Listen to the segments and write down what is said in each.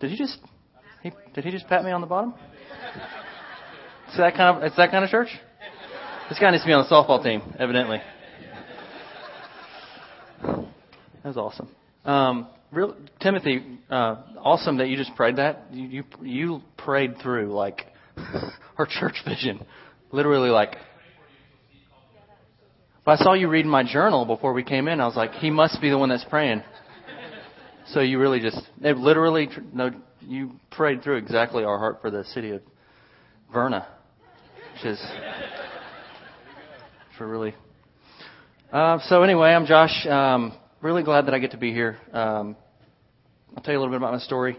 Did you just? He, did he just pat me on the bottom? Is that kind of? It's that kind of church? This guy needs to be on the softball team, evidently. That was awesome. Um, real, Timothy, uh, awesome that you just prayed that. You, you you prayed through like our church vision, literally like. But I saw you reading my journal before we came in. I was like, he must be the one that's praying. So you really just, it literally, no, you prayed through exactly our heart for the city of Verna, which is, for really. Uh, so anyway, I'm Josh. Um, really glad that I get to be here. Um, I'll tell you a little bit about my story.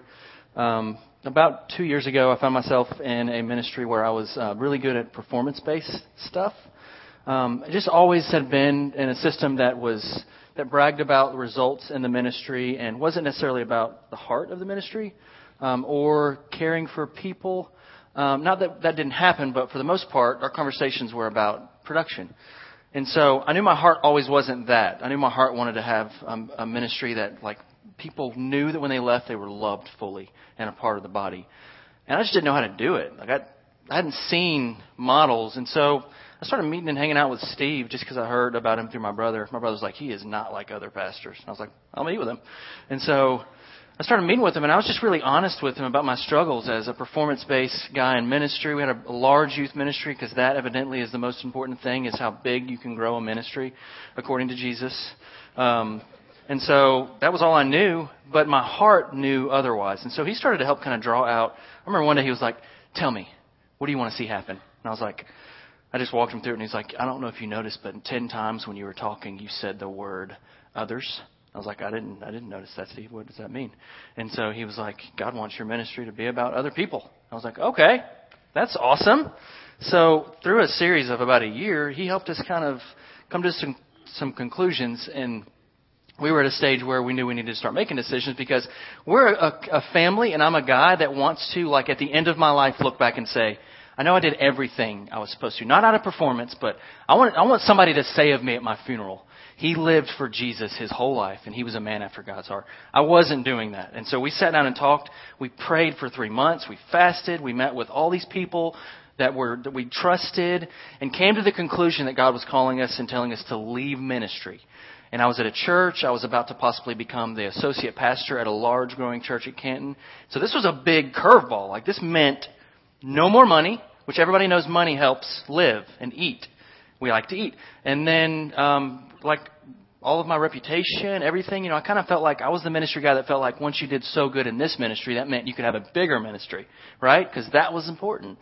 Um, about two years ago, I found myself in a ministry where I was uh, really good at performance-based stuff. Um, I just always had been in a system that was that bragged about results in the ministry and wasn't necessarily about the heart of the ministry um, or caring for people. Um, not that that didn't happen, but for the most part, our conversations were about production. And so I knew my heart always wasn't that. I knew my heart wanted to have um, a ministry that like people knew that when they left they were loved fully and a part of the body. And I just didn't know how to do it. Like I, I hadn't seen models, and so I started meeting and hanging out with Steve just because I heard about him through my brother. My brother's like, he is not like other pastors. And I was like, I'll meet with him. And so I started meeting with him, and I was just really honest with him about my struggles as a performance-based guy in ministry. We had a, large youth ministry because that evidently is the most important thing: is how big you can grow a ministry, according to Jesus. Um, and so that was all I knew, but my heart knew otherwise. And so he started to help kind of draw out. I remember one day he was like, "Tell me, what do you want to see happen?" And I was like, I just walked him through it, and he's like, I don't know if you noticed, but ten times when you were talking, you said the word others. I was like, I didn't, I didn't notice that, Steve. What does that mean? And so he was like, God wants your ministry to be about other people. I was like, okay, that's awesome. So through a series of about a year, he helped us kind of come to some some conclusions, and we were at a stage where we knew we needed to start making decisions because we're a, a family, and I'm a guy that wants to, like, at the end of my life, look back and say, I know I did everything I was supposed to. Not out of performance, but I want, I want somebody to say of me at my funeral, he lived for Jesus his whole life and he was a man after God's heart. I wasn't doing that. And so we sat down and talked. We prayed for three months. We fasted. We met with all these people that were, that we trusted and came to the conclusion that God was calling us and telling us to leave ministry. And I was at a church. I was about to possibly become the associate pastor at a large growing church at Canton. So this was a big curveball. Like this meant no more money, which everybody knows money helps live and eat. We like to eat. And then, um, like, all of my reputation, everything, you know, I kind of felt like I was the ministry guy that felt like once you did so good in this ministry, that meant you could have a bigger ministry, right? Because that was important.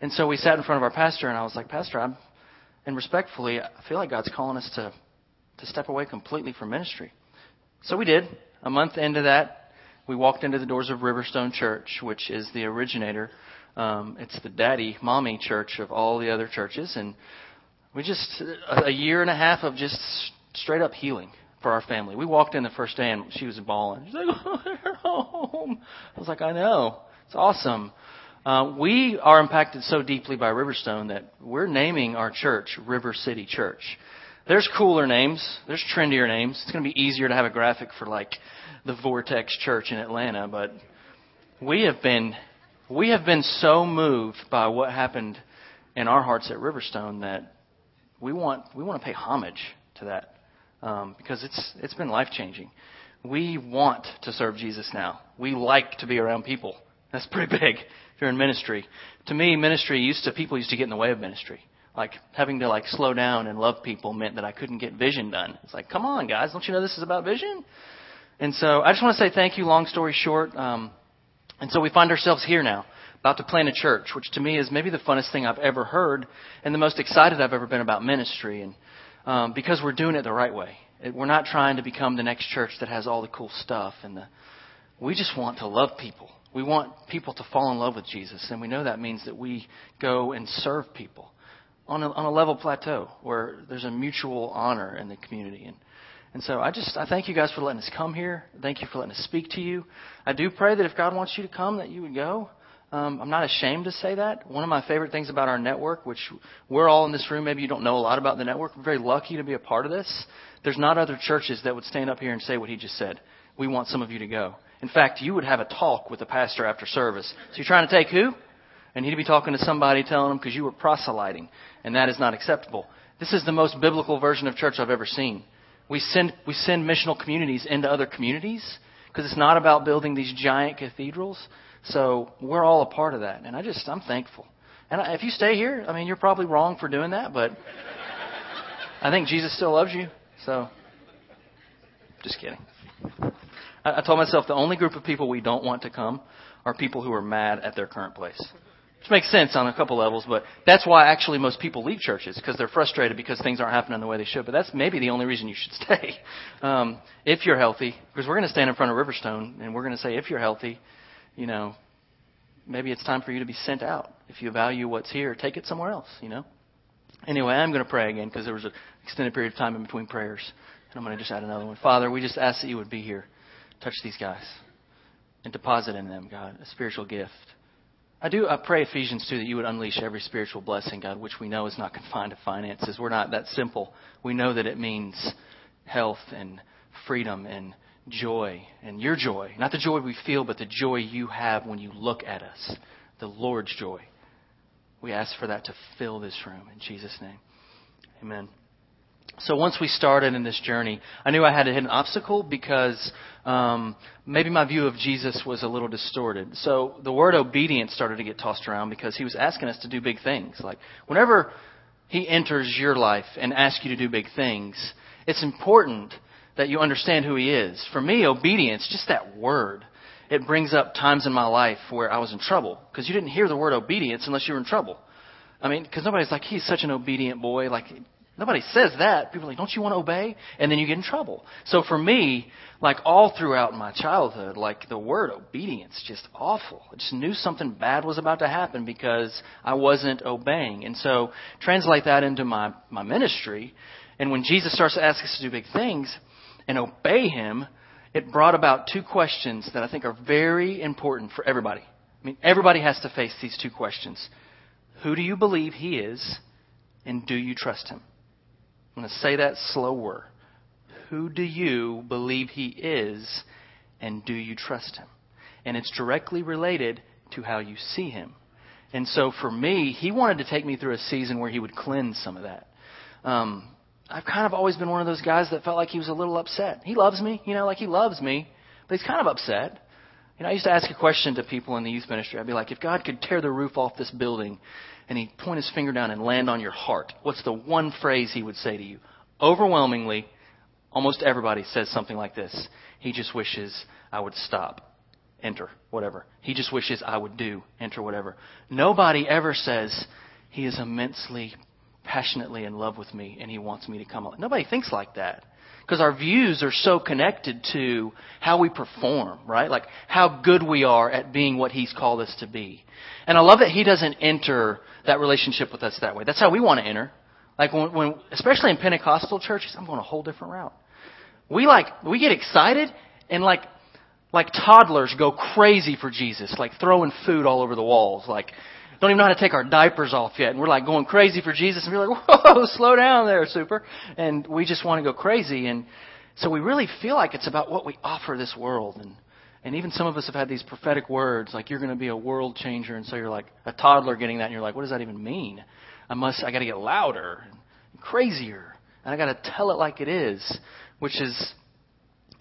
And so we sat in front of our pastor, and I was like, Pastor, I'm, and respectfully, I feel like God's calling us to, to step away completely from ministry. So we did. A month into that, we walked into the doors of Riverstone Church, which is the originator um, it's the daddy, mommy church of all the other churches, and we just a year and a half of just straight up healing for our family. We walked in the first day and she was bawling. She's like, "Oh, they're home." I was like, "I know, it's awesome." Uh, we are impacted so deeply by Riverstone that we're naming our church River City Church. There's cooler names. There's trendier names. It's going to be easier to have a graphic for like the Vortex Church in Atlanta, but we have been we have been so moved by what happened in our hearts at Riverstone that we want we want to pay homage to that um, because it's it's been life changing. We want to serve Jesus now. We like to be around people. That's pretty big if you're in ministry. To me, ministry used to people used to get in the way of ministry. Like having to like slow down and love people meant that I couldn't get vision done. It's like, come on, guys, don't you know this is about vision? And so I just want to say thank you. Long story short, um, and so we find ourselves here now, about to plant a church, which to me is maybe the funnest thing I've ever heard and the most excited I've ever been about ministry. And um, because we're doing it the right way, it, we're not trying to become the next church that has all the cool stuff. And the, we just want to love people. We want people to fall in love with Jesus, and we know that means that we go and serve people on a, on a level plateau where there's a mutual honor in the community. And and so I just I thank you guys for letting us come here. Thank you for letting us speak to you. I do pray that if God wants you to come, that you would go. Um, I'm not ashamed to say that. One of my favorite things about our network, which we're all in this room, maybe you don't know a lot about the network. We're very lucky to be a part of this. There's not other churches that would stand up here and say what he just said. We want some of you to go. In fact, you would have a talk with the pastor after service. So you're trying to take who? And he'd be talking to somebody telling them because you were proselyting. And that is not acceptable. This is the most biblical version of church I've ever seen. We send, we send missional communities into other communities because it's not about building these giant cathedrals. So we're all a part of that. And I just, I'm thankful. And if you stay here, I mean, you're probably wrong for doing that, but I think Jesus still loves you. So, just kidding. I, I told myself the only group of people we don't want to come are people who are mad at their current place. Which makes sense on a couple levels, but that's why actually most people leave churches because they're frustrated because things aren't happening the way they should. But that's maybe the only reason you should stay. Um, if you're healthy, because we're going to stand in front of Riverstone and we're going to say, if you're healthy, you know, maybe it's time for you to be sent out. If you value what's here, take it somewhere else, you know? Anyway, I'm going to pray again because there was an extended period of time in between prayers. And I'm going to just add another one. Father, we just ask that you would be here. Touch these guys and deposit in them, God, a spiritual gift. I do. I pray Ephesians 2 that you would unleash every spiritual blessing, God, which we know is not confined to finances. We're not that simple. We know that it means health and freedom and joy and your joy. Not the joy we feel, but the joy you have when you look at us. The Lord's joy. We ask for that to fill this room in Jesus' name. Amen. So once we started in this journey, I knew I had to hit an obstacle because um, maybe my view of Jesus was a little distorted. So the word obedience started to get tossed around because he was asking us to do big things. Like whenever he enters your life and asks you to do big things, it's important that you understand who he is. For me, obedience, just that word, it brings up times in my life where I was in trouble because you didn't hear the word obedience unless you were in trouble. I mean, because nobody's like, he's such an obedient boy. Like, nobody says that. People are like, don't you want to obey? And then you get in trouble. So for me, like all throughout my childhood, like the word obedience, just awful. I just knew something bad was about to happen because I wasn't obeying. And so translate that into my, my ministry. And when Jesus starts to ask us to do big things and obey him, it brought about two questions that I think are very important for everybody. I mean, everybody has to face these two questions. Who do you believe he is, and do you trust him? I'm going to say that slower. Who do you believe he is, and do you trust him? And it's directly related to how you see him. And so for me, he wanted to take me through a season where he would cleanse some of that. Um, I've kind of always been one of those guys that felt like he was a little upset. He loves me, you know, like he loves me, but he's kind of upset. You know, I used to ask a question to people in the youth ministry. I'd be like, if God could tear the roof off this building and he'd point his finger down and land on your heart, what's the one phrase he would say to you? Overwhelmingly, almost everybody says something like this. He just wishes I would stop, enter, whatever. He just wishes I would do, enter, whatever. Nobody ever says he is immensely passionately in love with me and he wants me to come. Nobody thinks like that. Because our views are so connected to how we perform, right? Like how good we are at being what he's called us to be. And I love that he doesn't enter that relationship with us that way. That's how we want to enter. Like when, when especially in Pentecostal churches, I'm going a whole different route. We like, we get excited and like, like toddlers go crazy for Jesus, like throwing food all over the walls, like don't even know how to take our diapers off yet. And we're like going crazy for Jesus. And we're like, whoa, slow down there, super. And we just want to go crazy. And so we really feel like it's about what we offer this world. And, and even some of us have had these prophetic words, like you're going to be a world changer. And so you're like a toddler getting that. And you're like, what does that even mean? I must, I got to get louder and crazier. And I got to tell it like it is, which is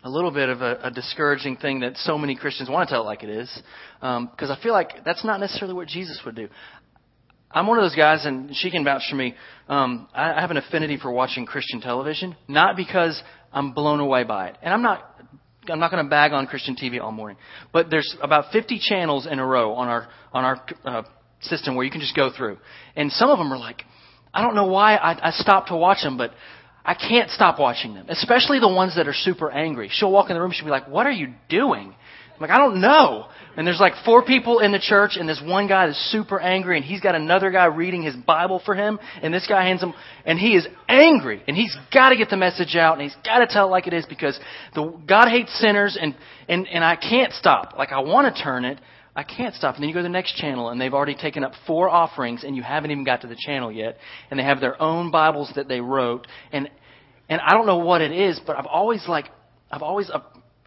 a little bit of a, a, discouraging thing that so many Christians want to tell it like it is, because um, I feel like that's not necessarily what Jesus would do. I'm one of those guys, and she can vouch for me. Um, I, I have an affinity for watching Christian television, not because I'm blown away by it, and I'm not. I'm not going to bag on Christian TV all morning, but there's about 50 channels in a row on our on our uh, system where you can just go through, and some of them are like, I don't know why I, I stopped to watch them, but I can't stop watching them, especially the ones that are super angry. She'll walk in the room, she'll be like, What are you doing? I'm like, I don't know. And there's like four people in the church, and this one guy is super angry, and he's got another guy reading his Bible for him, and this guy hands him, and he is angry, and he's got to get the message out, and he's got to tell it like it is because the God hates sinners, and and and I can't stop. Like I want to turn it, I can't stop. And then you go to the next channel, and they've already taken up four offerings, and you haven't even got to the channel yet. And they have their own Bibles that they wrote, and and I don't know what it is, but I've always like I've always uh,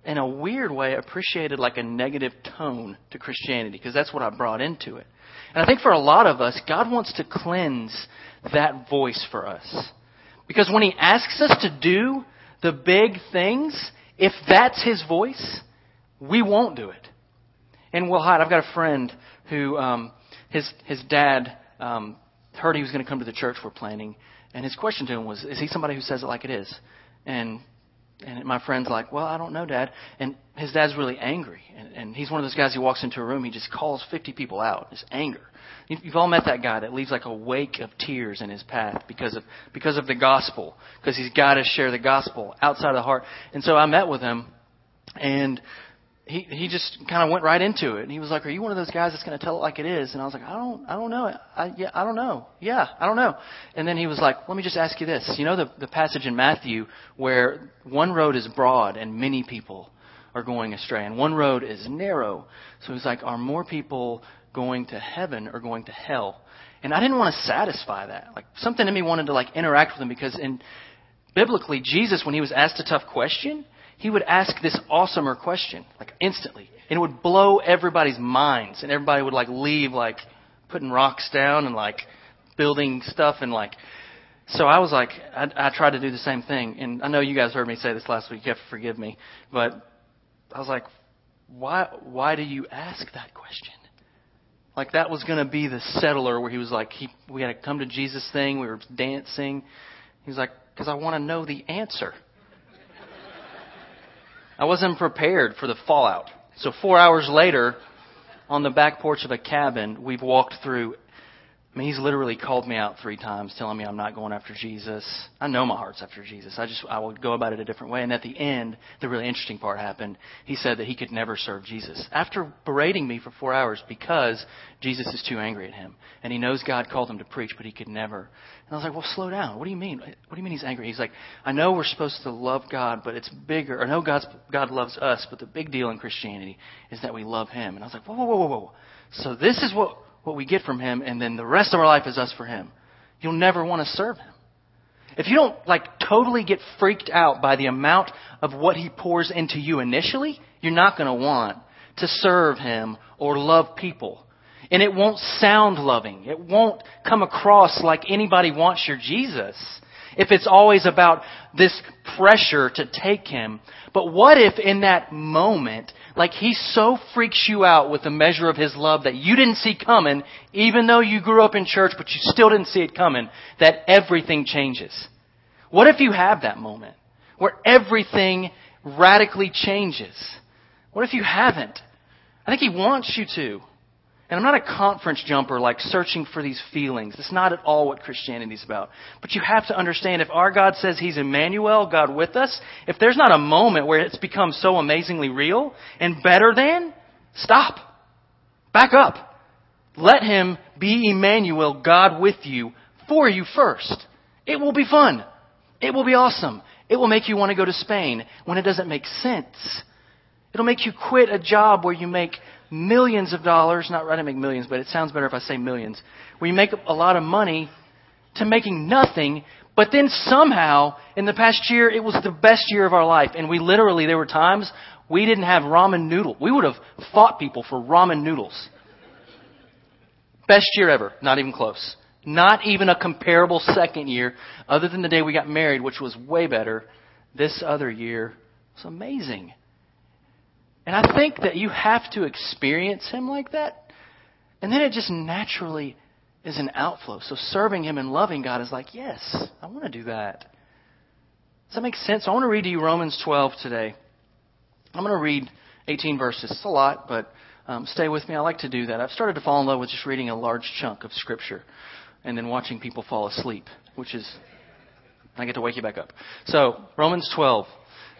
in a weird way, appreciated like a negative tone to Christianity because that's what I brought into it. And I think for a lot of us, God wants to cleanse that voice for us. Because when He asks us to do the big things, if that's His voice, we won't do it. And we'll hide. I've got a friend who, um, his, his dad, um, heard he was going to come to the church we're planning, and his question to him was, "Is he somebody who says it like it is?" And and my friend's like, "Well, I don't know, Dad." And his dad's really angry, and, and he's one of those guys who walks into a room, he just calls 50 people out. His anger. You've all met that guy that leaves like a wake of tears in his path because of because of the gospel, because he's got to share the gospel outside of the heart. And so I met with him, and he he just kind of went right into it. And he was like, "Are you one of those guys that's going to tell it like it is?" And I was like, "I don't I don't know. I yeah, I don't know. Yeah, I don't know." And then he was like, "Let me just ask you this. You know the the passage in Matthew where one road is broad and many people are going astray and one road is narrow." So he's like, "Are more people going to heaven or going to hell?" And I didn't want to satisfy that. Like something in me wanted to like interact with him because in biblically Jesus when he was asked a tough question, he would ask this awesomer question, like instantly. And it would blow everybody's minds. And everybody would like leave like putting rocks down and like building stuff and like so I was like, I, I tried to do the same thing, and I know you guys heard me say this last week. You have to forgive me, but I was like, why? Why do you ask that question? Like that was going to be the settler where he was like, he, we had to come to Jesus thing. We were dancing. He's like, because I want to know the answer. I wasn't prepared for the fallout. So four hours later, on the back porch of a cabin, we've walked through I mean, he's literally called me out three times, telling me I'm not going after Jesus. I know my heart's after Jesus. I just I would go about it a different way. And at the end, the really interesting part happened. He said that he could never serve Jesus after berating me for four hours because Jesus is too angry at him, and he knows God called him to preach, but he could never. And I was like, well, slow down. What do you mean? What do you mean he's angry? He's like, I know we're supposed to love God, but it's bigger. I know God's God loves us, but the big deal in Christianity is that we love Him. And I was like, whoa, whoa, whoa, whoa, whoa. So this is what what we get from Him, and then the rest of our life is us for Him. You'll never want to serve Him. If you don't like totally get freaked out by the amount of what He pours into you initially, you're not going to want to serve Him or love people. And it won't sound loving. It won't come across like anybody wants your Jesus if it's always about this pressure to take him. But what if in that moment, like he so freaks you out with the measure of his love that you didn't see coming, even though you grew up in church, but you still didn't see it coming, that everything changes? What if you have that moment where everything radically changes? What if you haven't? I think he wants you to. And I'm not a conference jumper like searching for these feelings. It's not at all what Christianity is about. But you have to understand if our God says He's Emmanuel, God with us, if there's not a moment where it's become so amazingly real and better than, stop. Back up. Let Him be Emmanuel, God with you, for you first. It will be fun. It will be awesome. It will make you want to go to Spain when it doesn't make sense. It'll make you quit a job where you make millions of dollars, not I didn't make millions, but it sounds better if I say millions, We make a lot of money to making nothing, but then somehow in the past year it was the best year of our life. And we literally, there were times we didn't have ramen noodle. We would have fought people for ramen noodles. Best year ever. Not even close. Not even a comparable second year, other than the day we got married, which was way better. This other year was amazing. And I think that you have to experience Him like that. And then it just naturally is an outflow. So serving Him and loving God is like, yes, I want to do that. Does that make sense? I want to read to you Romans 12 today. I'm going to read 18 verses. It's a lot, but um, stay with me. I like to do that. I've started to fall in love with just reading a large chunk of Scripture and then watching people fall asleep, which is, I get to wake you back up. So, Romans 12.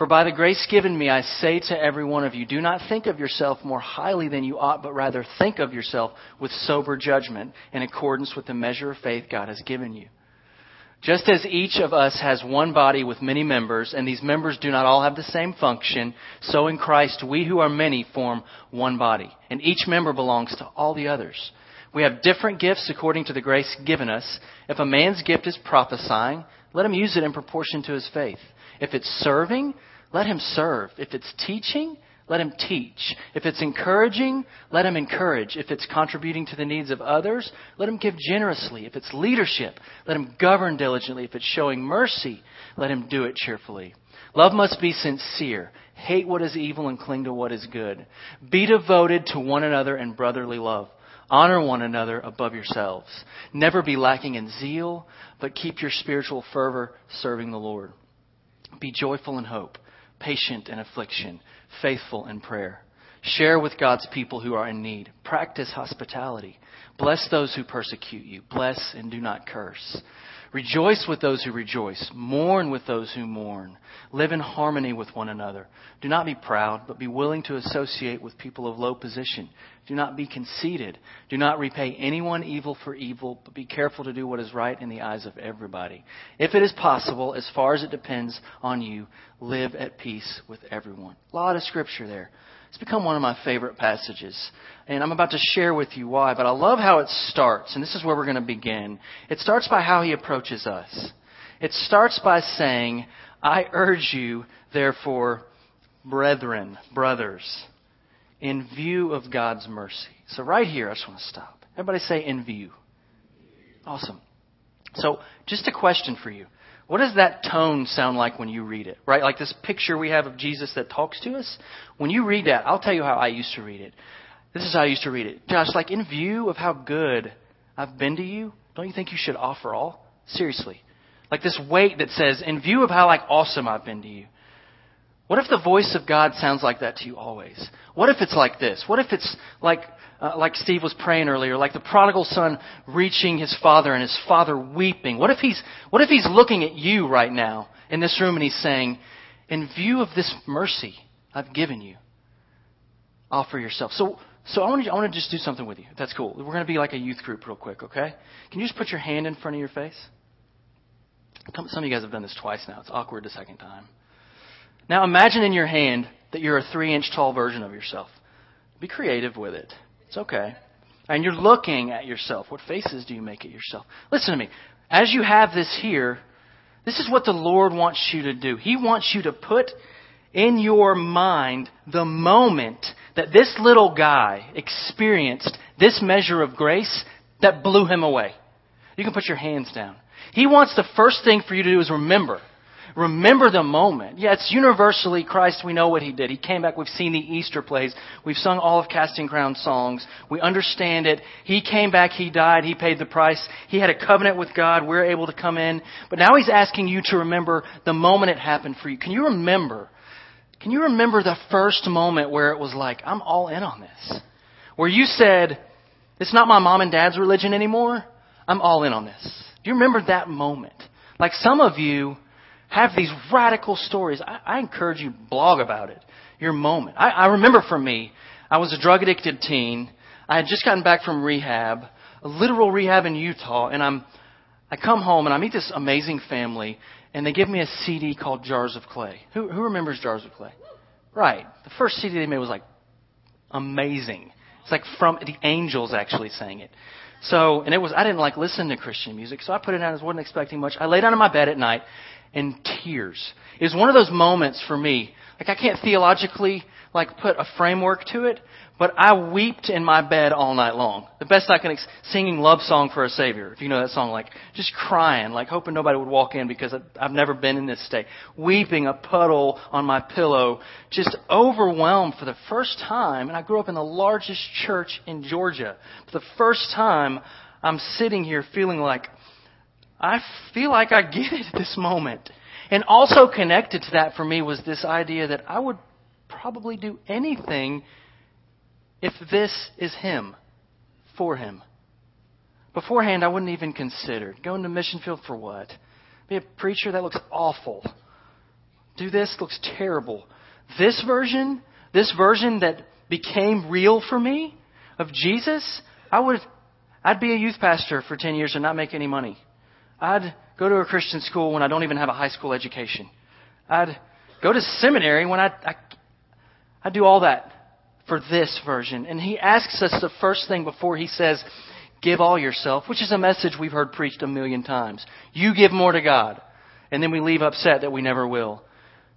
For by the grace given me, I say to every one of you, do not think of yourself more highly than you ought, but rather think of yourself with sober judgment in accordance with the measure of faith God has given you. Just as each of us has one body with many members, and these members do not all have the same function, so in Christ we who are many form one body, and each member belongs to all the others. We have different gifts according to the grace given us. If a man's gift is prophesying, let him use it in proportion to his faith. If it's serving, let him serve. If it's teaching, let him teach. If it's encouraging, let him encourage. If it's contributing to the needs of others, let him give generously. If it's leadership, let him govern diligently. If it's showing mercy, let him do it cheerfully. Love must be sincere. Hate what is evil and cling to what is good. Be devoted to one another in brotherly love. Honor one another above yourselves. Never be lacking in zeal, but keep your spiritual fervor serving the Lord. Be joyful in hope patient in affliction, faithful in prayer. Share with God's people who are in need. Practice hospitality. Bless those who persecute you. Bless and do not curse. Rejoice with those who rejoice. Mourn with those who mourn. Live in harmony with one another. Do not be proud, but be willing to associate with people of low position. Do not be conceited. Do not repay anyone evil for evil, but be careful to do what is right in the eyes of everybody. If it is possible, as far as it depends on you, live at peace with everyone. A lot of scripture there. It's become one of my favorite passages. And I'm about to share with you why, but I love how it starts. And this is where we're going to begin. It starts by how he approaches us. It starts by saying, I urge you, therefore, brethren, brothers, in view of God's mercy. So right here, I just want to stop. Everybody say in view. Awesome. So just a question for you. What does that tone sound like when you read it? Right? Like this picture we have of Jesus that talks to us. When you read that, I'll tell you how I used to read it. This is how I used to read it. Josh, like in view of how good I've been to you, don't you think you should offer all? Seriously. Like this weight that says, in view of how like awesome I've been to you. What if the voice of God sounds like that to you always? What if it's like this? What if it's like uh, like Steve was praying earlier, like the prodigal son reaching his father and his father weeping. What if he's, what if he's looking at you right now in this room and he's saying, in view of this mercy I've given you, offer yourself. So, so I want to, I want to just do something with you. That's cool. We're going to be like a youth group real quick, okay? Can you just put your hand in front of your face? Some of you guys have done this twice now. It's awkward the second time. Now imagine in your hand that you're a three inch tall version of yourself. Be creative with it. It's okay. And you're looking at yourself. What faces do you make at yourself? Listen to me. As you have this here, this is what the Lord wants you to do. He wants you to put in your mind the moment that this little guy experienced this measure of grace that blew him away. You can put your hands down. He wants the first thing for you to do is remember remember the moment. Yeah, it's universally Christ. We know what He did. He came back. We've seen the Easter plays. We've sung all of Casting Crown songs. We understand it. He came back. He died. He paid the price. He had a covenant with God. We're able to come in. But now He's asking you to remember the moment it happened for you. Can you remember? Can you remember the first moment where it was like, I'm all in on this? Where you said, it's not my mom and dad's religion anymore. I'm all in on this. Do you remember that moment? Like some of you, have these radical stories. I, I encourage you to blog about it. Your moment. I, I remember for me, I was a drug addicted teen. I had just gotten back from rehab, a literal rehab in Utah, and I'm I come home and I meet this amazing family, and they give me a CD called Jars of Clay. Who, who remembers Jars of Clay? Right. The first CD they made was like amazing. It's like from the angels actually sang it. So, and it was I didn't like listen to Christian music, so I put it on. I wasn't expecting much. I lay down in my bed at night, and tears. It was one of those moments for me. Like I can't theologically like put a framework to it, but I wept in my bed all night long. The best I can, ex- singing love song for a savior. If you know that song, like just crying, like hoping nobody would walk in because I've never been in this state. Weeping a puddle on my pillow, just overwhelmed for the first time. And I grew up in the largest church in Georgia. For the first time, I'm sitting here feeling like I feel like I get it at this moment. And also connected to that for me was this idea that I would probably do anything if this is Him, for Him. Beforehand, I wouldn't even consider going to mission field for what? Be a preacher that looks awful. do this looks terrible. This version, this version that became real for me of Jesus, I would, I'd be a youth pastor for 10 years and not make any money. I'd go to a Christian school when I don't even have a high school education. I'd go to seminary when I, I, I do all that for this version. And he asks us the first thing before he says, give all yourself, which is a message we've heard preached a million times. You give more to God. And then we leave upset that we never will.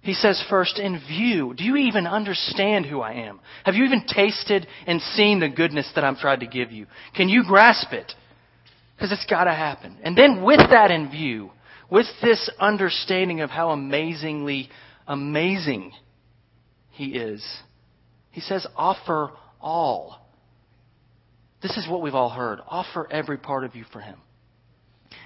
He says first, in view, do you even understand who I am? Have you even tasted and seen the goodness that I'm trying to give you? Can you grasp it? Because it's got to happen. And then with that in view, with this understanding of how amazingly amazing He is, He says, offer all. This is what we've all heard. Offer every part of you for Him.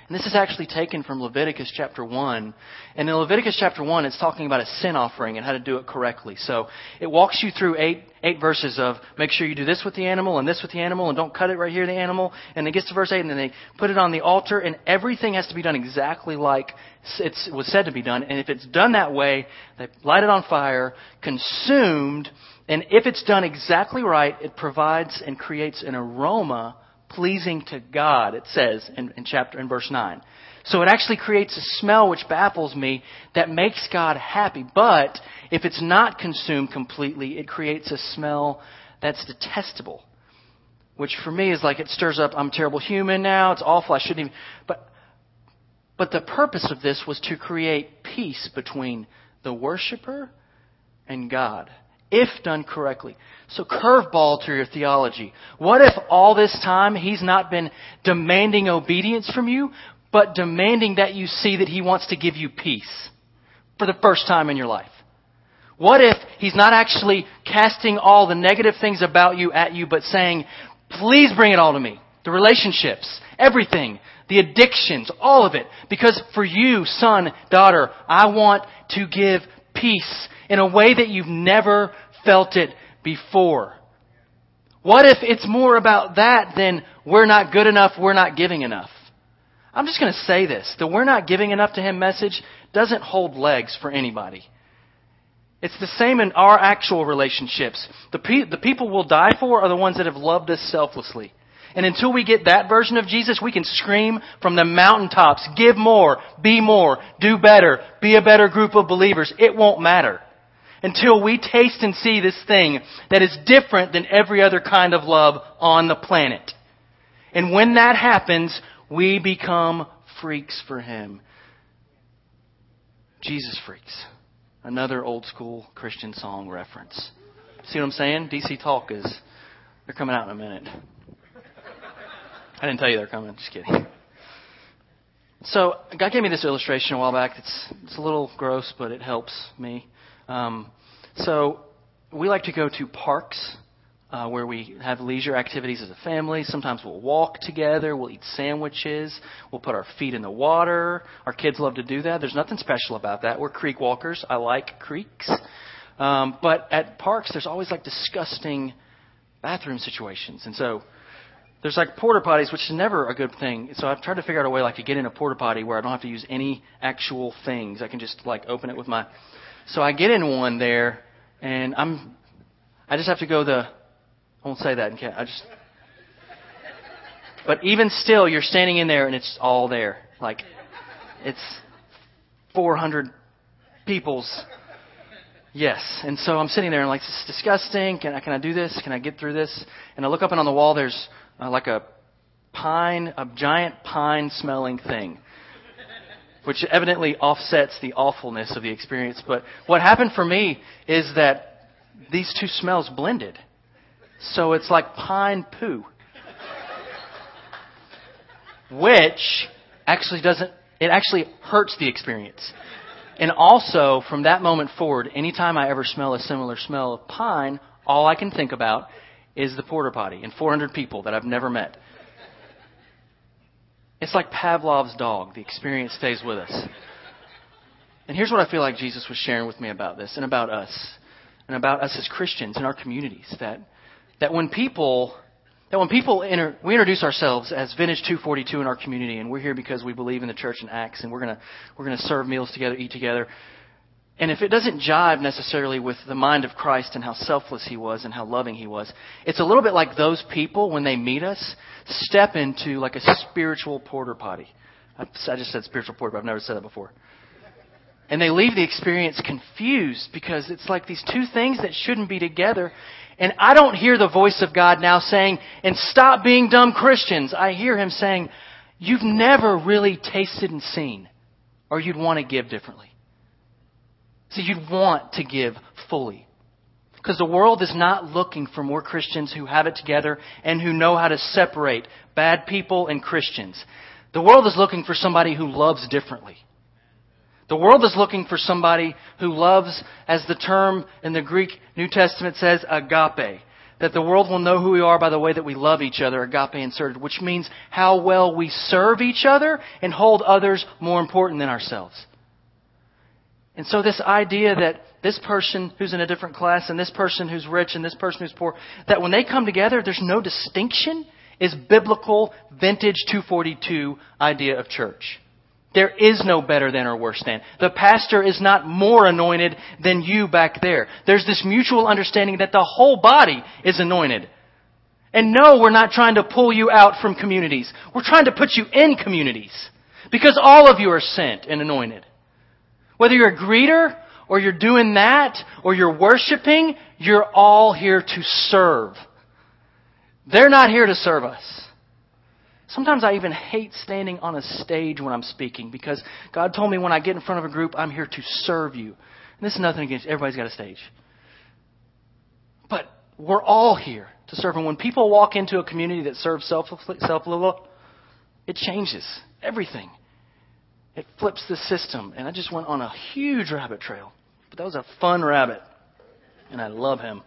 And this is actually taken from Leviticus chapter 1. And in Leviticus chapter 1, it's talking about a sin offering and how to do it correctly. So it walks you through eight, eight verses of make sure you do this with the animal and this with the animal and don't cut it right here, the animal. And it gets to verse 8 and then they put it on the altar and everything has to be done exactly like it was said to be done. And if it's done that way, they light it on fire, consumed, and if it's done exactly right, it provides and creates an aroma pleasing to God, it says in, in chapter in verse 9. So it actually creates a smell which baffles me that makes God happy. But if it's not consumed completely, it creates a smell that's detestable. Which for me is like it stirs up, I'm a terrible human now, it's awful, I shouldn't even. But, but the purpose of this was to create peace between the worshiper and God if done correctly. So curveball to your theology. What if all this time he's not been demanding obedience from you, but demanding that you see that he wants to give you peace for the first time in your life? What if he's not actually casting all the negative things about you at you, but saying, please bring it all to me. The relationships, everything, the addictions, all of it. Because for you, son, daughter, I want to give peace in a way that you've never felt it before. What if it's more about that than we're not good enough, we're not giving enough? I'm just going to say this. The we're not giving enough to him message doesn't hold legs for anybody. It's the same in our actual relationships. The, pe- the people we'll die for are the ones that have loved us selflessly. And until we get that version of Jesus, we can scream from the mountaintops, give more, be more, do better, be a better group of believers. It won't matter until we taste and see this thing that is different than every other kind of love on the planet. And when that happens, we become freaks for Him. Jesus freaks. Another old school Christian song reference. See what I'm saying? DC Talk is, they're coming out in a minute. I didn't tell you they're coming, just kidding. So, God gave me this illustration a while back. It's, it's a little gross, but it helps me. Um, so we like to go to parks uh, where we have leisure activities as a family. Sometimes we'll walk together. We'll eat sandwiches. We'll put our feet in the water. Our kids love to do that. There's nothing special about that. We're creek walkers. I like creeks. Um, but at parks, there's always like disgusting bathroom situations. And so there's like porta potties, which is never a good thing. So I've tried to figure out a way like to get in a porta potty where I don't have to use any actual things. I can just like open it with my so I get in one there, and I'm, I just have to go the, I won't say that. Okay, I just, but even still, you're standing in there, and it's all there. Like, it's 400 people's. Yes, and so I'm sitting there and like, this is disgusting. Can I can I do this? Can I get through this? And I look up and on the wall there's uh, like a pine, a giant pine smelling thing which evidently offsets the awfulness of the experience. But what happened for me is that these two smells blended. So it's like pine poo. Which actually doesn't, it actually hurts the experience. And also, from that moment forward, anytime I ever smell a similar smell of pine, all I can think about is the porta potty and 400 people that I've never met. It's like Pavlov's dog. The experience stays with us. And here's what I feel like Jesus was sharing with me about this and about us and about us as Christians in our communities that that when people that when people enter, we introduce ourselves as Vintage 242 in our community, and we're here because we believe in the church in Acts, and we're gonna we're gonna serve meals together, eat together. And if it doesn't jive necessarily with the mind of Christ and how selfless he was and how loving he was, it's a little bit like those people when they meet us step into like a spiritual porta potty. I just said spiritual porter, but I've never said that before. And they leave the experience confused because it's like these two things that shouldn't be together. And I don't hear the voice of God now saying, and stop being dumb Christians. I hear Him saying, you've never really tasted and seen, or you'd want to give differently. See, you'd want to give fully. Because the world is not looking for more Christians who have it together and who know how to separate bad people and Christians. The world is looking for somebody who loves differently. The world is looking for somebody who loves, as the term in the Greek New Testament says, agape. That the world will know who we are by the way that we love each other, agape inserted, which means how well we serve each other and hold others more important than ourselves. And so this idea that this person who's in a different class and this person who's rich and this person who's poor, that when they come together, there's no distinction, is biblical vintage 242 idea of church. There is no better than or worse than. The pastor is not more anointed than you back there. There's this mutual understanding that the whole body is anointed. And no, we're not trying to pull you out from communities. We're trying to put you in communities. Because all of you are sent and anointed. Whether you're a greeter or you're doing that or you're worshiping, you're all here to serve. They're not here to serve us. Sometimes I even hate standing on a stage when I'm speaking because God told me when I get in front of a group, I'm here to serve you. And this is nothing against everybody's got a stage. But we're all here to serve. And when people walk into a community that serves selflessly, self it changes everything. It flips the system. And I just went on a huge rabbit trail. But that was a fun rabbit. And I love him.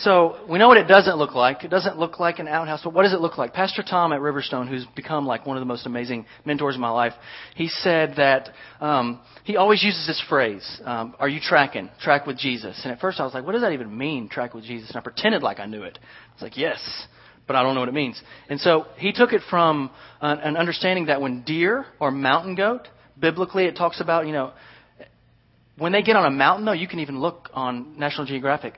So we know what it doesn't look like. It doesn't look like an outhouse, but what does it look like? Pastor Tom at Riverstone, who's become like one of the most amazing mentors in my life, he said that um, he always uses this phrase: um, "Are you tracking? Track with Jesus." And at first I was like, "What does that even mean? Track with Jesus?" And I pretended like I knew it. I was like, "Yes." But I don't know what it means. And so he took it from an, an understanding that when deer or mountain goat, biblically it talks about, you know, when they get on a mountain, though, you can even look on National Geographic.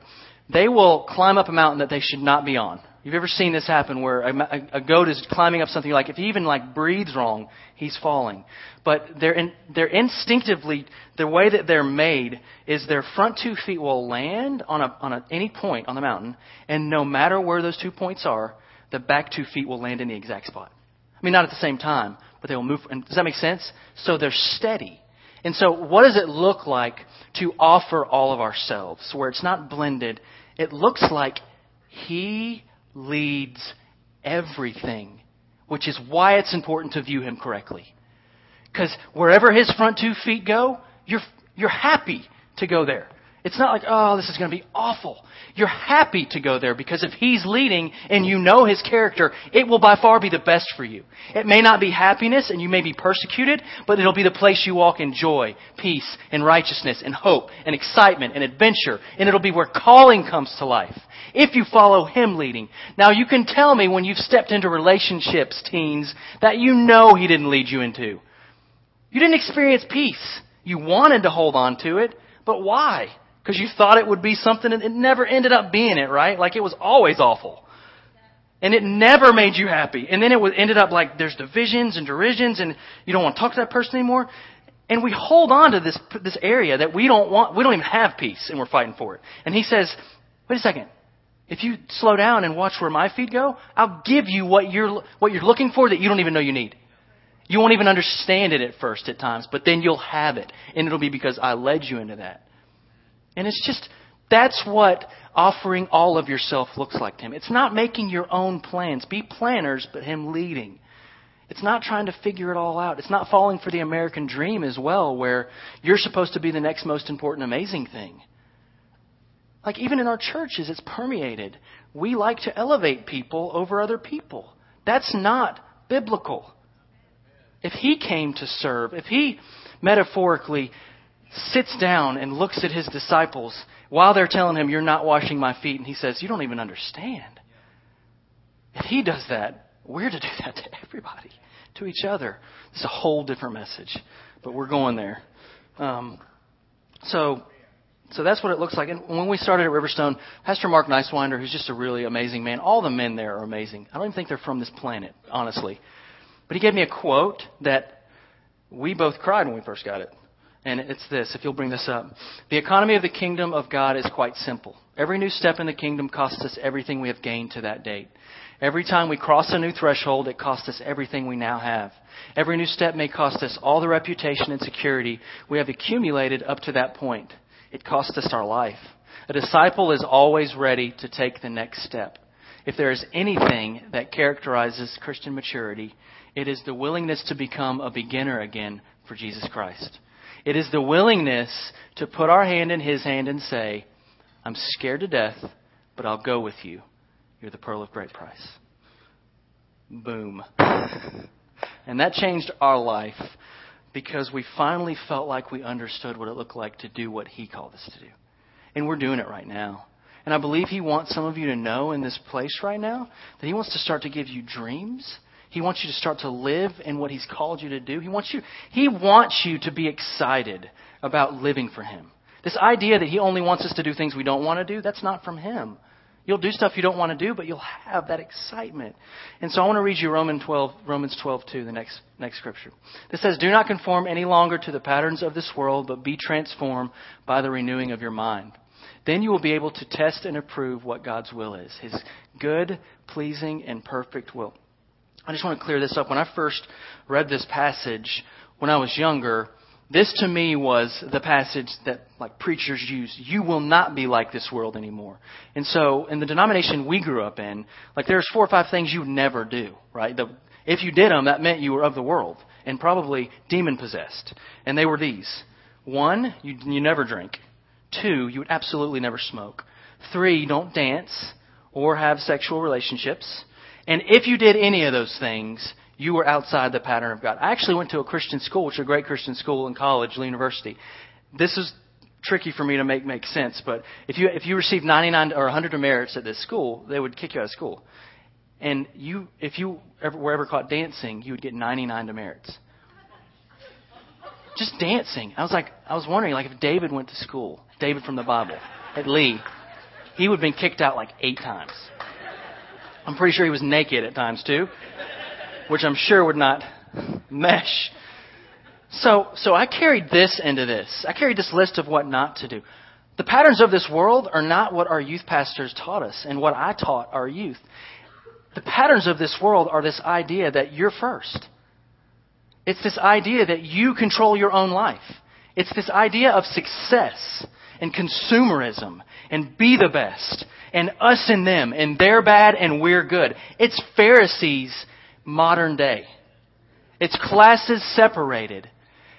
They will climb up a mountain that they should not be on. You've ever seen this happen where a, a goat is climbing up something like if he even like breathes wrong, he's falling. But they're in, they're instinctively the way that they're made is their front two feet will land on a on a, any point on the mountain, and no matter where those two points are, the back two feet will land in the exact spot. I mean, not at the same time, but they will move. And does that make sense? So they're steady. And so, what does it look like to offer all of ourselves, where it's not blended? It looks like He leads everything, which is why it's important to view Him correctly. Because wherever His front two feet go, you're you're happy to go there. It's not like, oh, this is going to be awful. You're happy to go there because if He's leading and you know His character, it will by far be the best for you. It may not be happiness and you may be persecuted, but it'll be the place you walk in joy, peace, and righteousness, and hope, and excitement, and adventure. And it'll be where calling comes to life. If you follow Him leading. Now you can tell me when you've stepped into relationships, teens, that you know He didn't lead you into. You didn't experience peace. You wanted to hold on to it, but why? Because you thought it would be something and it never ended up being it, right? Like it was always awful. And it never made you happy. And then it ended up like there's divisions and derisions and you don't want to talk to that person anymore. And we hold on to this, this area that we don't want, we don't even have peace and we're fighting for it. And he says, wait a second. If you slow down and watch where my feet go, I'll give you what you're, what you're looking for that you don't even know you need. You won't even understand it at first at times, but then you'll have it. And it'll be because I led you into that. And it's just, that's what offering all of yourself looks like to Him. It's not making your own plans. Be planners, but Him leading. It's not trying to figure it all out. It's not falling for the American dream as well, where you're supposed to be the next most important, amazing thing. Like even in our churches, it's permeated. We like to elevate people over other people. That's not biblical. If He came to serve, if He metaphorically sits down and looks at his disciples while they're telling him, You're not washing my feet. And he says, You don't even understand. If he does that, we're to do that to everybody, to each other. It's a whole different message, but we're going there. Um, So, so that's what it looks like. And when we started at Riverstone, Pastor Mark Nicewinder, who's just a really amazing man, all the men there are amazing. I don't even think they're from this planet, honestly. But he gave me a quote that we both cried when we first got it. And it's this, if you'll bring this up. The economy of the kingdom of God is quite simple. Every new step in the kingdom costs us everything we have gained to that date. Every time we cross a new threshold, it costs us everything we now have. Every new step may cost us all the reputation and security we have accumulated up to that point. It costs us our life. A disciple is always ready to take the next step. If there is anything that characterizes Christian maturity, it is the willingness to become a beginner again for Jesus Christ. It is the willingness to put our hand in His hand and say, I'm scared to death, but I'll go with you. You're the pearl of great price. Boom. and that changed our life because we finally felt like we understood what it looked like to do what He called us to do. And we're doing it right now. And I believe He wants some of you to know in this place right now that He wants to start to give you dreams. He wants you to start to live in what He's called you to do. He wants you, He wants you to be excited about living for Him. This idea that He only wants us to do things we don't want to do, that's not from Him. You'll do stuff you don't want to do, but you'll have that excitement. And so I want to read you Romans 12, Romans 12, 2, the next, next scripture. This says, Do not conform any longer to the patterns of this world, but be transformed by the renewing of your mind. Then you will be able to test and approve what God's will is, His good, pleasing, and perfect will. I just want to clear this up. When I first read this passage when I was younger, this to me was the passage that like preachers use. You will not be like this world anymore. And so in the denomination we grew up in, like there's four or five things you never do, right? The, if you did them, that meant you were of the world and probably demon possessed. And they were these. One, you, you never drink. Two, you would absolutely never smoke. Three, don't dance or have sexual relationships. And if you did any of those things, you were outside the pattern of God. I actually went to a Christian school, which is a great Christian school in college, University. This is tricky for me to make make sense, but if you if you received 99 or 100 demerits at this school, they would kick you out of school. And you, if you ever, were ever caught dancing, you would get 99 demerits. Just dancing. I was like, I was wondering, like, if David went to school, David from the Bible, at Lee, he would have been kicked out like eight times. I'm pretty sure he was naked at times too which I'm sure would not mesh. So, so I carried this into this. I carried this list of what not to do. The patterns of this world are not what our youth pastors taught us and what I taught our youth. The patterns of this world are this idea that you're first. It's this idea that you control your own life. It's this idea of success and consumerism and be the best and us and them and they're bad and we're good. It's Pharisees modern day. It's classes separated.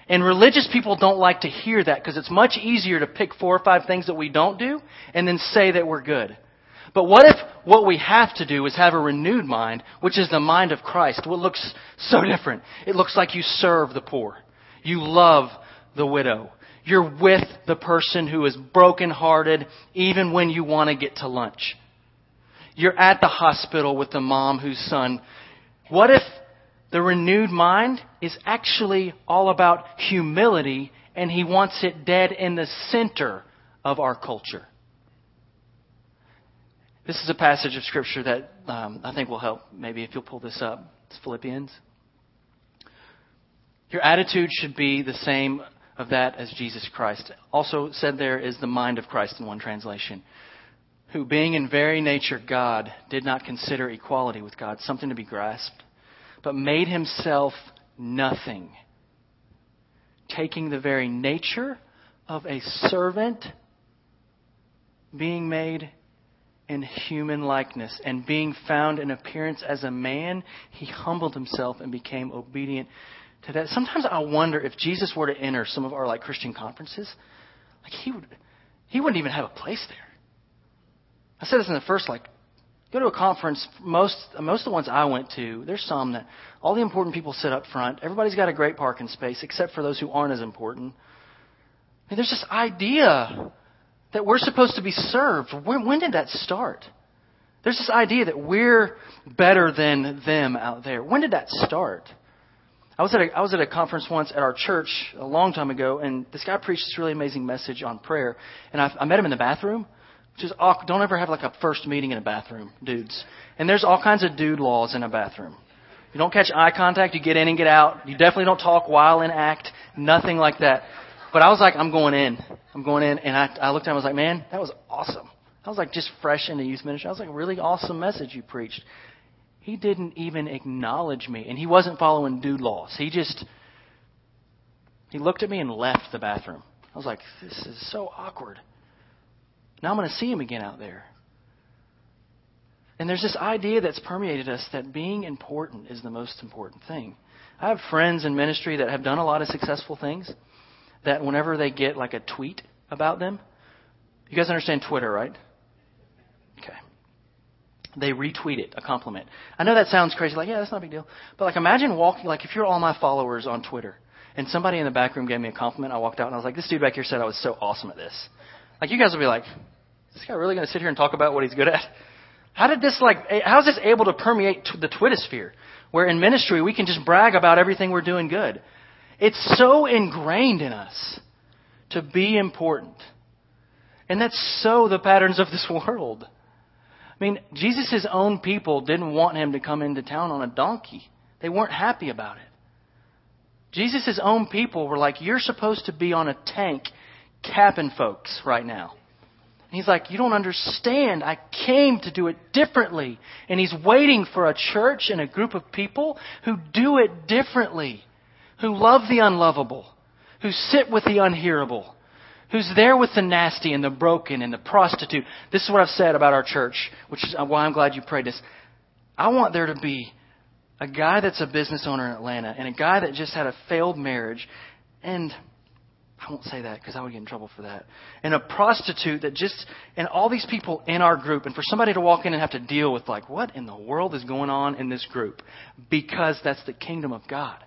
And religious people don't like to hear that because it's much easier to pick four or five things that we don't do and then say that we're good. But what if what we have to do is have a renewed mind, which is the mind of Christ? What looks so different? It looks like you serve the poor. You love the widow. You're with the person who is brokenhearted even when you want to get to lunch. You're at the hospital with the mom whose son what if the renewed mind is actually all about humility and he wants it dead in the center of our culture? This is a passage of Scripture that um, I think will help. Maybe if you'll pull this up, it's Philippians. Your attitude should be the same of that as Jesus Christ. Also said there is the mind of Christ in one translation who, being in very nature God, did not consider equality with God something to be grasped, but made himself nothing, taking the very nature of a servant, being made in human likeness, and being found in appearance as a man, he humbled himself and became obedient to that. Sometimes I wonder if Jesus were to enter some of our like Christian conferences, like he would he wouldn't even have a place there. I said this in the first like go to a conference, most most of the ones I went to, there's some that all the important people sit up front. Everybody's got a great parking space, except for those who aren't as important. I mean, there's this idea that we're supposed to be served. When, when did that start? There's this idea that we're better than them out there. When did that start? I was at a, I was at a conference once at our church a long time ago, and this guy preached this really amazing message on prayer. And I, I met him in the bathroom, which is awkward. Don't ever have like a first meeting in a bathroom, dudes. And there's all kinds of dude laws in a bathroom. You don't catch eye contact. You get in and get out. You definitely don't talk while in act. Nothing like that. But I was like, I'm going in. I'm going in. And I, I looked at him. And I was like, man, that was awesome. I was like just fresh in the youth ministry. I was like, really awesome message you preached. He didn't even acknowledge me, and he wasn't following dude laws. He just he looked at me and left the bathroom. I was like, this is so awkward. Now I'm going to see him again out there. And there's this idea that's permeated us that being important is the most important thing. I have friends in ministry that have done a lot of successful things that whenever they get like a tweet about them, you guys understand Twitter, right? They retweet it, a compliment. I know that sounds crazy, like, yeah, that's not a big deal. But like, imagine walking, like, if you're all my followers on Twitter, and somebody in the back room gave me a compliment, I walked out and I was like, this dude back here said I was so awesome at this. Like, you guys would be like, is this guy really going to sit here and talk about what he's good at? How did this, like, how is this able to permeate the Twitter sphere, where in ministry we can just brag about everything we're doing good? It's so ingrained in us to be important. And that's so the patterns of this world. I mean, Jesus' own people didn't want him to come into town on a donkey. They weren't happy about it. Jesus' own people were like, You're supposed to be on a tank capping folks right now. And he's like, You don't understand. I came to do it differently. And he's waiting for a church and a group of people who do it differently, who love the unlovable, who sit with the unhearable, who's there with the nasty and the broken and the prostitute. This is what I've said about our church, which is why I'm glad you prayed this. I want there to be a guy that's a business owner in Atlanta and a guy that just had a failed marriage and I won't say that because I would get in trouble for that. And a prostitute that just, and all these people in our group, and for somebody to walk in and have to deal with, like, what in the world is going on in this group? Because that's the kingdom of God.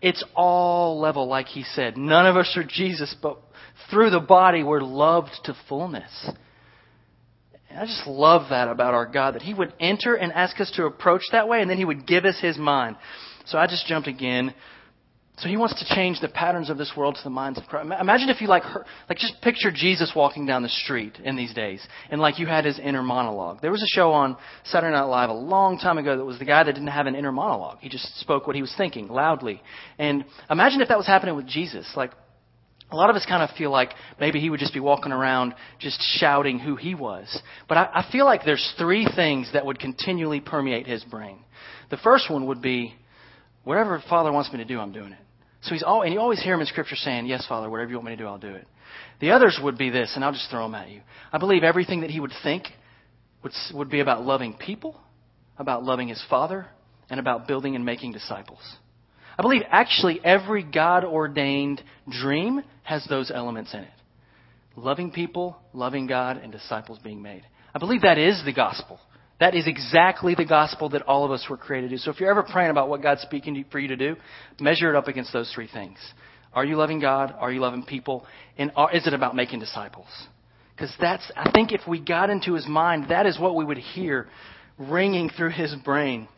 It's all level, like he said. None of us are Jesus, but through the body we're loved to fullness. And I just love that about our God, that he would enter and ask us to approach that way, and then he would give us his mind. So I just jumped again so he wants to change the patterns of this world to the minds of Christ. Imagine if you like, like just picture Jesus walking down the street in these days, and like you had his inner monologue. There was a show on Saturday Night Live a long time ago that was the guy that didn't have an inner monologue. He just spoke what he was thinking loudly. And imagine if that was happening with Jesus. Like a lot of us kind of feel like maybe he would just be walking around just shouting who he was. But I, I feel like there's three things that would continually permeate his brain. The first one would be, whatever Father wants me to do, I'm doing it. So he's all, and you always hear him in Scripture saying, Yes, Father, whatever you want me to do, I'll do it. The others would be this, and I'll just throw them at you. I believe everything that he would think would, would be about loving people, about loving his Father, and about building and making disciples. I believe actually every God ordained dream has those elements in it loving people, loving God, and disciples being made. I believe that is the gospel. That is exactly the gospel that all of us were created to do. So if you're ever praying about what God's speaking for you to do, measure it up against those three things. Are you loving God? Are you loving people? And are, is it about making disciples? Because that's, I think if we got into his mind, that is what we would hear ringing through his brain.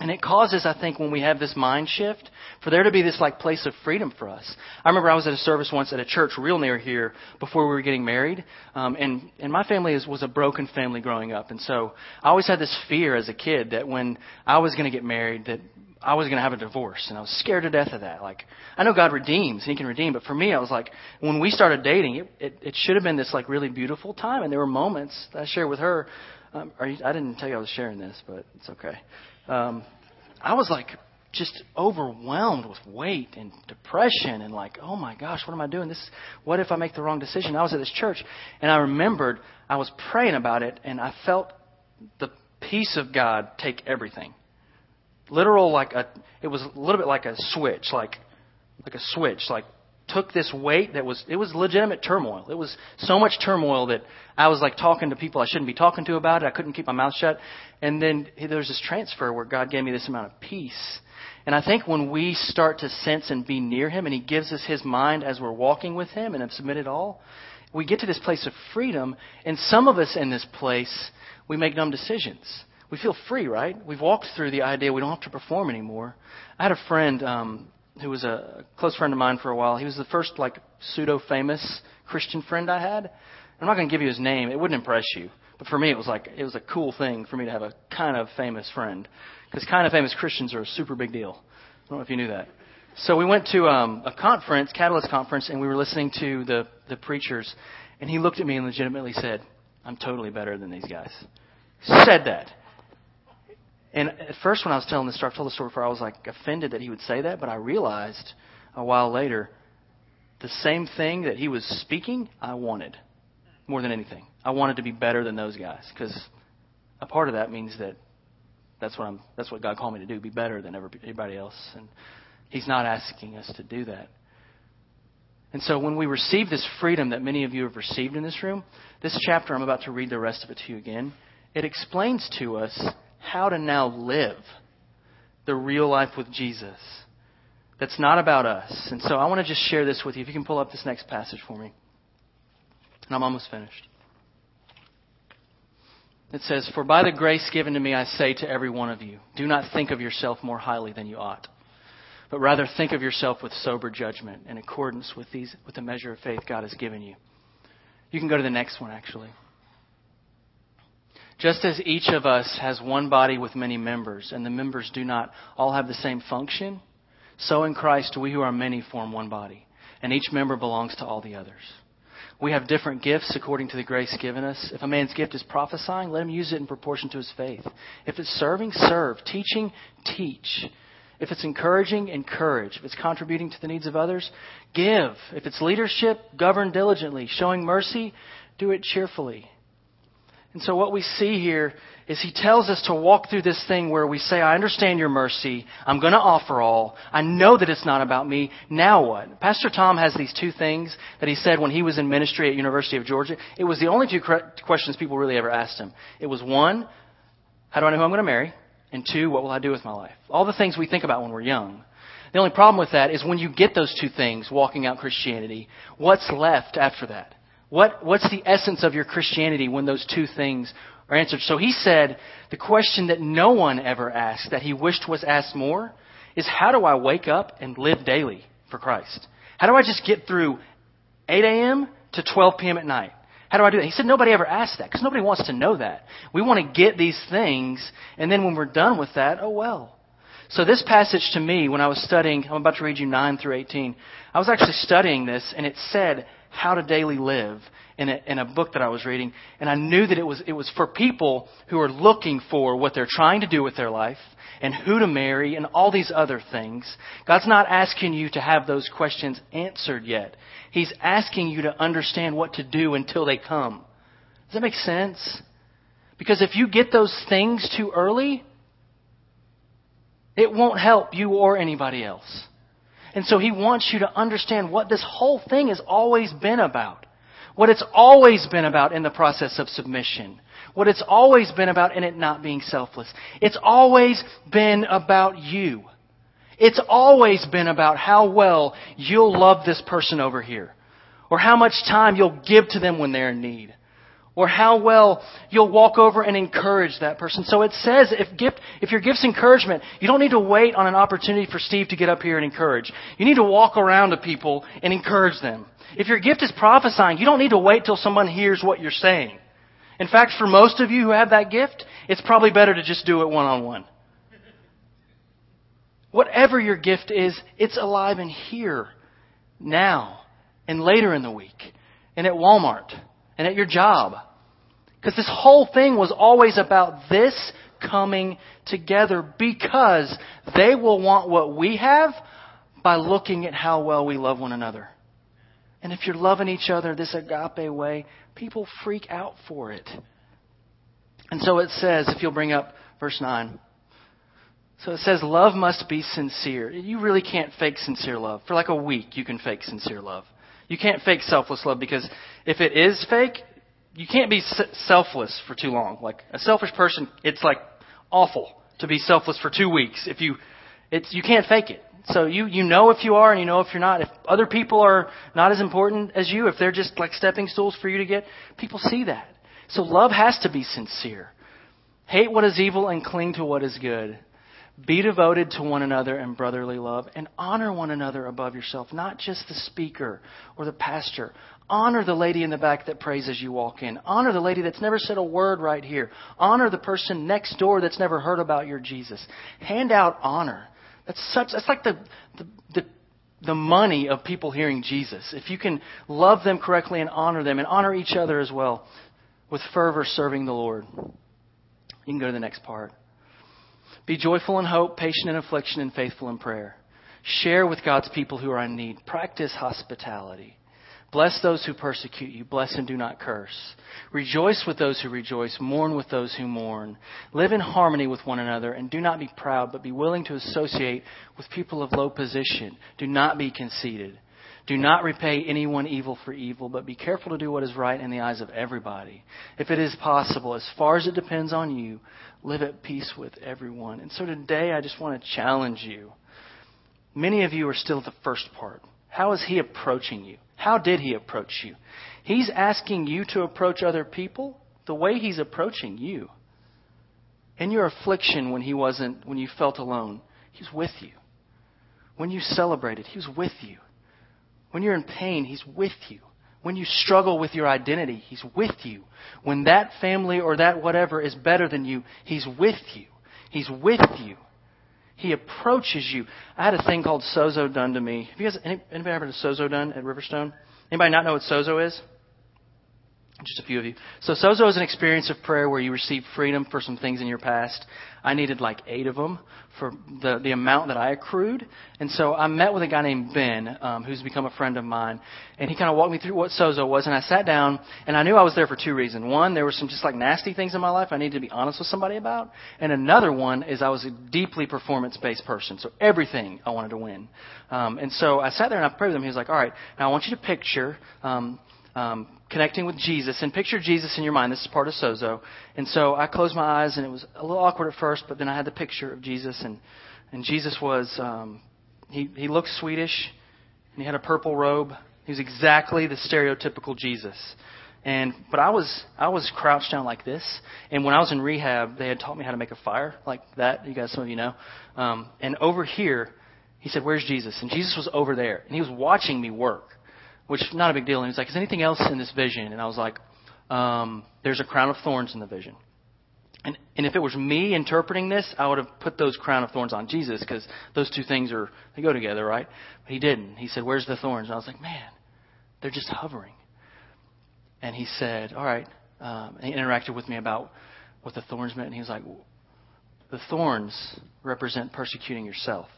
And it causes, I think, when we have this mind shift, for there to be this like place of freedom for us. I remember I was at a service once at a church real near here before we were getting married, um, and and my family is, was a broken family growing up, and so I always had this fear as a kid that when I was going to get married, that I was going to have a divorce, and I was scared to death of that. Like, I know God redeems; He can redeem, but for me, I was like, when we started dating, it it, it should have been this like really beautiful time, and there were moments that I shared with her. Um, you, I didn't tell you I was sharing this, but it's okay um, I was like just overwhelmed with weight and depression and like, oh my gosh, what am I doing? This, what if I make the wrong decision? I was at this church and I remembered I was praying about it and I felt the peace of God take everything. Literal, like a, it was a little bit like a switch, like, like a switch, like took this weight that was it was legitimate turmoil. It was so much turmoil that I was like talking to people I shouldn't be talking to about it. I couldn't keep my mouth shut. And then there was this transfer where God gave me this amount of peace. And I think when we start to sense and be near Him, and He gives us His mind as we're walking with Him and have submitted all, we get to this place of freedom. And some of us in this place, we make dumb decisions. we feel free, right? We've walked through the idea we don't have to perform anymore. I had a friend um, who was a close friend of mine for a while. He was the first like pseudo famous Christian friend I had. I'm not going to give you his name; it wouldn't impress you. But for me, it was like it was a cool thing for me to have a kind of famous friend, because kind of famous Christians are a super big deal. I don't know if you knew that. So we went to um, a conference, Catalyst conference, and we were listening to the the preachers, and he looked at me and legitimately said, "I'm totally better than these guys." Said that. And at first, when I was telling the story, I told the story before, I was like offended that he would say that, but I realized a while later the same thing that he was speaking, I wanted more than anything. I wanted to be better than those guys because a part of that means that that's what I'm. That's what God called me to do: be better than everybody else. And He's not asking us to do that. And so, when we receive this freedom that many of you have received in this room, this chapter I'm about to read the rest of it to you again. It explains to us how to now live the real life with Jesus. That's not about us. And so I want to just share this with you. If you can pull up this next passage for me. And I'm almost finished. It says, For by the grace given to me, I say to every one of you, do not think of yourself more highly than you ought, but rather think of yourself with sober judgment in accordance with, these, with the measure of faith God has given you. You can go to the next one, actually. Just as each of us has one body with many members, and the members do not all have the same function, so in Christ we who are many form one body, and each member belongs to all the others. We have different gifts according to the grace given us. If a man's gift is prophesying, let him use it in proportion to his faith. If it's serving, serve. Teaching, teach. If it's encouraging, encourage. If it's contributing to the needs of others, give. If it's leadership, govern diligently. Showing mercy, do it cheerfully. And so what we see here is he tells us to walk through this thing where we say, I understand your mercy. I'm going to offer all. I know that it's not about me. Now what? Pastor Tom has these two things that he said when he was in ministry at University of Georgia. It was the only two questions people really ever asked him. It was one, how do I know who I'm going to marry? And two, what will I do with my life? All the things we think about when we're young. The only problem with that is when you get those two things, walking out Christianity, what's left after that? What, what's the essence of your Christianity when those two things are answered? So he said the question that no one ever asked, that he wished was asked more, is how do I wake up and live daily for Christ? How do I just get through 8 a.m. to 12 p.m. at night? How do I do that? He said nobody ever asked that because nobody wants to know that. We want to get these things, and then when we're done with that, oh well. So this passage to me, when I was studying, I'm about to read you 9 through 18, I was actually studying this, and it said how to Daily Live in a, in a book that I was reading, and I knew that it was, it was for people who are looking for what they're trying to do with their life and who to marry and all these other things. God's not asking you to have those questions answered yet. He's asking you to understand what to do until they come. Does that make sense? Because if you get those things too early, it won't help you or anybody else. And so he wants you to understand what this whole thing has always been about. What it's always been about in the process of submission. What it's always been about in it not being selfless. It's always been about you. It's always been about how well you'll love this person over here. Or how much time you'll give to them when they're in need or how well you'll walk over and encourage that person. So it says if gift, if your gift's encouragement, you don't need to wait on an opportunity for Steve to get up here and encourage. You need to walk around to people and encourage them. If your gift is prophesying, you don't need to wait till someone hears what you're saying. In fact, for most of you who have that gift, it's probably better to just do it one on one. Whatever your gift is, it's alive and here, now, and later in the week, and at Walmart and at your job. Because this whole thing was always about this coming together because they will want what we have by looking at how well we love one another. And if you're loving each other this agape way, people freak out for it. And so it says, if you'll bring up verse 9. So it says, love must be sincere. You really can't fake sincere love. For like a week, you can fake sincere love. You can't fake selfless love because if it is fake, you can't be selfless for too long. Like a selfish person, it's like awful to be selfless for two weeks. If you, it's you can't fake it. So you you know if you are and you know if you're not. If other people are not as important as you, if they're just like stepping stools for you to get, people see that. So love has to be sincere. Hate what is evil and cling to what is good. Be devoted to one another in brotherly love and honor one another above yourself, not just the speaker or the pastor. Honor the lady in the back that prays as you walk in. Honor the lady that's never said a word right here. Honor the person next door that's never heard about your Jesus. Hand out honor. That's such, that's like the, the, the, the money of people hearing Jesus. If you can love them correctly and honor them and honor each other as well with fervor serving the Lord. You can go to the next part. Be joyful in hope, patient in affliction, and faithful in prayer. Share with God's people who are in need. Practice hospitality. Bless those who persecute you. Bless and do not curse. Rejoice with those who rejoice. Mourn with those who mourn. Live in harmony with one another and do not be proud, but be willing to associate with people of low position. Do not be conceited. Do not repay anyone evil for evil, but be careful to do what is right in the eyes of everybody. If it is possible, as far as it depends on you, live at peace with everyone. And so today I just want to challenge you. Many of you are still at the first part. How is he approaching you? How did he approach you? He's asking you to approach other people the way he's approaching you. In your affliction when he wasn't when you felt alone, he was with you. When you celebrated, he was with you. When you're in pain, he's with you. When you struggle with your identity, He's with you. When that family or that whatever is better than you, He's with you. He's with you. He approaches you. I had a thing called sozo done to me. Have you guys anybody ever had sozo done at Riverstone? Anybody not know what sozo is? Just a few of you. So sozo is an experience of prayer where you receive freedom for some things in your past. I needed like eight of them for the the amount that I accrued, and so I met with a guy named Ben, um, who's become a friend of mine, and he kind of walked me through what sozo was, and I sat down, and I knew I was there for two reasons. One, there were some just like nasty things in my life I needed to be honest with somebody about, and another one is I was a deeply performance based person, so everything I wanted to win. Um, and so I sat there and I prayed with him. He was like, "All right, now I want you to picture." Um, um, connecting with Jesus and picture Jesus in your mind. This is part of Sozo. And so I closed my eyes and it was a little awkward at first, but then I had the picture of Jesus and, and Jesus was, um, he, he looked Swedish and he had a purple robe. He was exactly the stereotypical Jesus. And, but I was, I was crouched down like this. And when I was in rehab, they had taught me how to make a fire like that. You guys, some of you know. Um, and over here, he said, where's Jesus? And Jesus was over there and he was watching me work which is not a big deal. And he's like, "Is anything else in this vision?" And I was like, um, "There's a crown of thorns in the vision." And, and if it was me interpreting this, I would have put those crown of thorns on Jesus because those two things are they go together, right? But he didn't. He said, "Where's the thorns?" And I was like, "Man, they're just hovering." And he said, "All right." Um, and he interacted with me about what the thorns meant, and he was like, "The thorns represent persecuting yourself."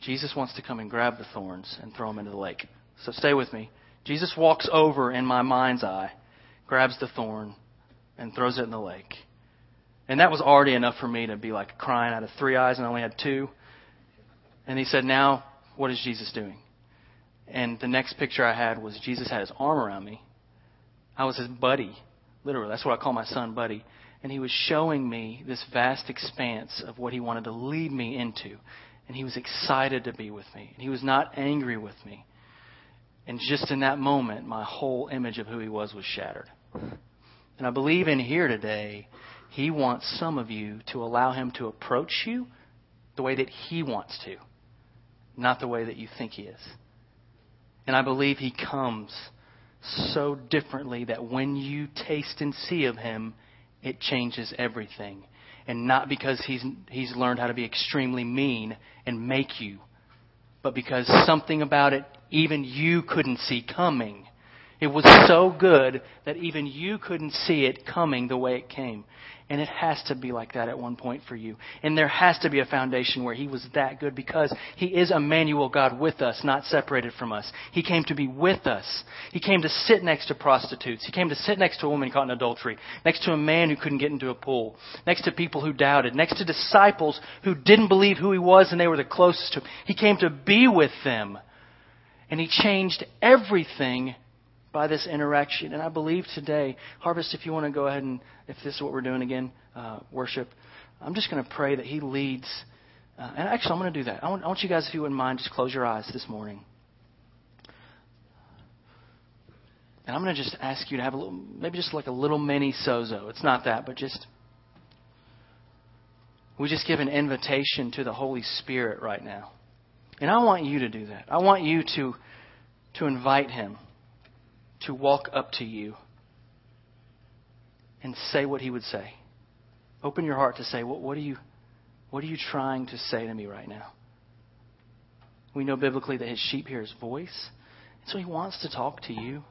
Jesus wants to come and grab the thorns and throw them into the lake. So stay with me. Jesus walks over in my mind's eye, grabs the thorn, and throws it in the lake. And that was already enough for me to be like crying out of three eyes and I only had two. And he said, Now, what is Jesus doing? And the next picture I had was Jesus had his arm around me. I was his buddy. Literally, that's what I call my son, buddy. And he was showing me this vast expanse of what he wanted to lead me into. And he was excited to be with me. And he was not angry with me. And just in that moment, my whole image of who he was was shattered. And I believe in here today, he wants some of you to allow him to approach you the way that he wants to, not the way that you think he is. And I believe he comes so differently that when you taste and see of him, it changes everything. And not because he's, he's learned how to be extremely mean and make you, but because something about it even you couldn't see coming. It was so good that even you couldn't see it coming the way it came. And it has to be like that at one point for you. And there has to be a foundation where He was that good because He is Emmanuel, God with us, not separated from us. He came to be with us. He came to sit next to prostitutes. He came to sit next to a woman caught in adultery, next to a man who couldn't get into a pool, next to people who doubted, next to disciples who didn't believe who He was and they were the closest to Him. He came to be with them. And He changed everything by this interaction. And I believe today, Harvest, if you want to go ahead and, if this is what we're doing again, uh, worship, I'm just going to pray that He leads. Uh, and actually, I'm going to do that. I want, I want you guys, if you wouldn't mind, just close your eyes this morning. And I'm going to just ask you to have a little, maybe just like a little mini sozo. It's not that, but just We just give an invitation to the Holy Spirit right now. And I want you to do that. I want you to, to invite Him to walk up to you and say what He would say. Open your heart to say, what, what, are you, what are you trying to say to me right now? We know biblically that His sheep hear His voice. And so He wants to talk to you.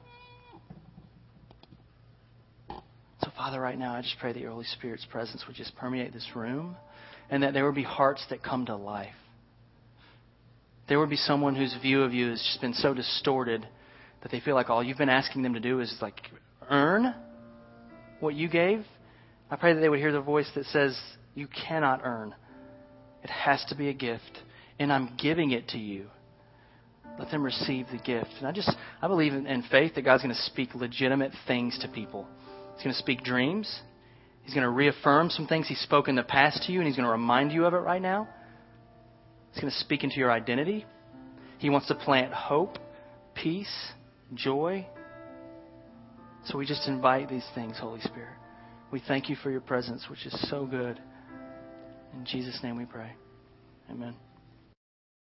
So, Father, right now, I just pray that your Holy Spirit's presence would just permeate this room and that there would be hearts that come to life. There would be someone whose view of you has just been so distorted that they feel like all you've been asking them to do is like earn what you gave. I pray that they would hear the voice that says, You cannot earn. It has to be a gift, and I'm giving it to you. Let them receive the gift. And I just, I believe in, in faith that God's going to speak legitimate things to people. He's going to speak dreams. He's going to reaffirm some things He spoke in the past to you, and He's going to remind you of it right now. He's going to speak into your identity. He wants to plant hope, peace, joy. So we just invite these things, Holy Spirit. We thank you for your presence, which is so good. In Jesus' name we pray. Amen.